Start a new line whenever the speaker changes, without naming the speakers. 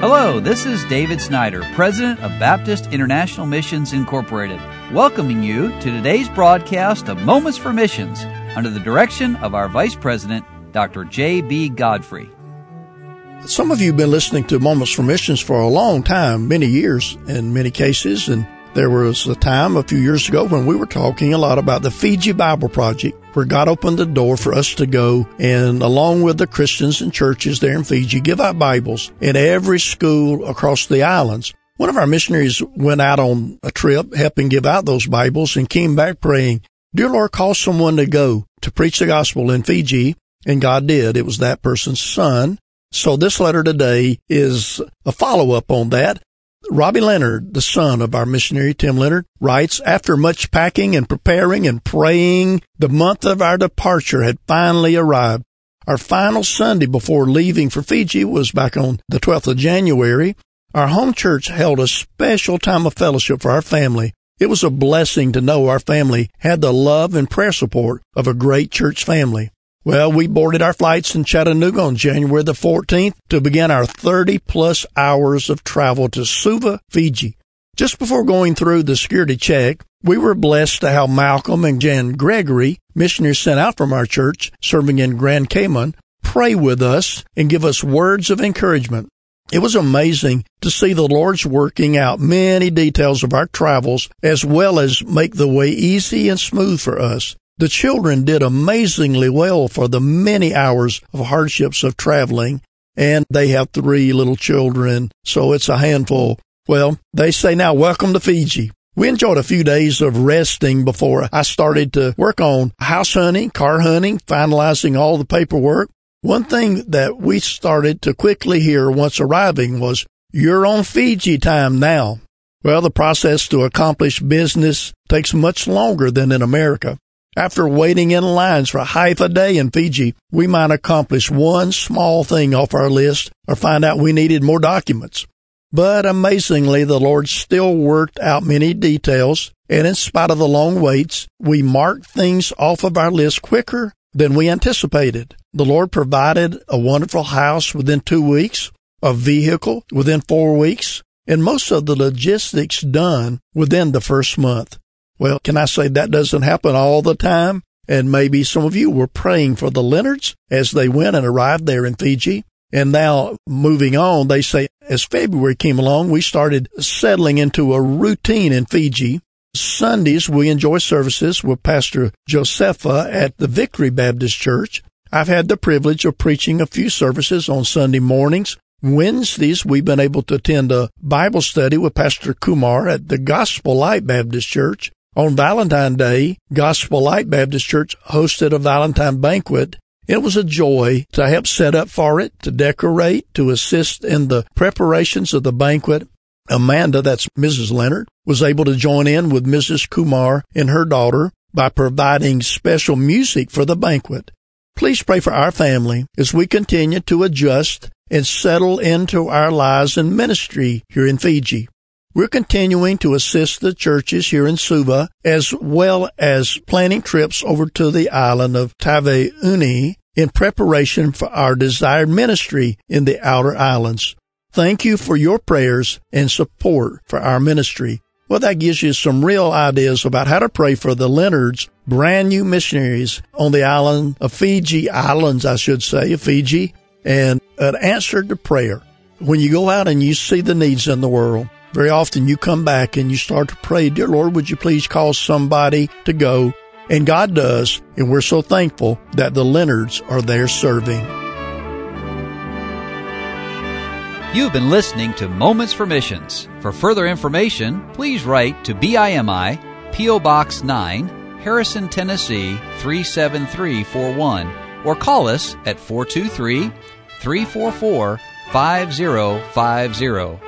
Hello, this is David Snyder, President of Baptist International Missions Incorporated, welcoming you to today's broadcast of Moments for Missions under the direction of our Vice President, Dr. J.B. Godfrey.
Some of you have been listening to Moments for Missions for a long time, many years in many cases, and there was a time a few years ago when we were talking a lot about the Fiji Bible Project, where God opened the door for us to go and, along with the Christians and churches there in Fiji, give out Bibles in every school across the islands. One of our missionaries went out on a trip helping give out those Bibles and came back praying, Dear Lord, call someone to go to preach the gospel in Fiji. And God did. It was that person's son. So this letter today is a follow up on that. Robbie Leonard, the son of our missionary Tim Leonard, writes, after much packing and preparing and praying, the month of our departure had finally arrived. Our final Sunday before leaving for Fiji was back on the 12th of January. Our home church held a special time of fellowship for our family. It was a blessing to know our family had the love and prayer support of a great church family. Well, we boarded our flights in Chattanooga on January the 14th to begin our 30 plus hours of travel to Suva, Fiji. Just before going through the security check, we were blessed to have Malcolm and Jan Gregory, missionaries sent out from our church serving in Grand Cayman, pray with us and give us words of encouragement. It was amazing to see the Lord's working out many details of our travels as well as make the way easy and smooth for us. The children did amazingly well for the many hours of hardships of traveling, and they have three little children, so it's a handful. Well, they say now, welcome to Fiji. We enjoyed a few days of resting before I started to work on house hunting, car hunting, finalizing all the paperwork. One thing that we started to quickly hear once arriving was, you're on Fiji time now. Well, the process to accomplish business takes much longer than in America. After waiting in lines for half a day in Fiji, we might accomplish one small thing off our list or find out we needed more documents. But amazingly, the Lord still worked out many details, and in spite of the long waits, we marked things off of our list quicker than we anticipated. The Lord provided a wonderful house within two weeks, a vehicle within four weeks, and most of the logistics done within the first month. Well, can I say that doesn't happen all the time? And maybe some of you were praying for the Leonards as they went and arrived there in Fiji. And now moving on, they say as February came along, we started settling into a routine in Fiji. Sundays, we enjoy services with Pastor Josepha at the Victory Baptist Church. I've had the privilege of preaching a few services on Sunday mornings. Wednesdays, we've been able to attend a Bible study with Pastor Kumar at the Gospel Light Baptist Church. On Valentine Day, Gospel Light Baptist Church hosted a Valentine banquet. It was a joy to help set up for it, to decorate, to assist in the preparations of the banquet. Amanda, that's Mrs. Leonard, was able to join in with Mrs. Kumar and her daughter by providing special music for the banquet. Please pray for our family as we continue to adjust and settle into our lives and ministry here in Fiji. We're continuing to assist the churches here in Suva as well as planning trips over to the island of Taveuni in preparation for our desired ministry in the outer islands. Thank you for your prayers and support for our ministry. Well, that gives you some real ideas about how to pray for the Leonards, brand new missionaries on the island of Fiji, islands, I should say, of Fiji, and an answer to prayer. When you go out and you see the needs in the world, very often you come back and you start to pray, Dear Lord, would you please cause somebody to go? And God does, and we're so thankful that the Leonards are there serving.
You've been listening to Moments for Missions. For further information, please write to BIMI, P.O. Box 9, Harrison, Tennessee 37341, or call us at 423 344 5050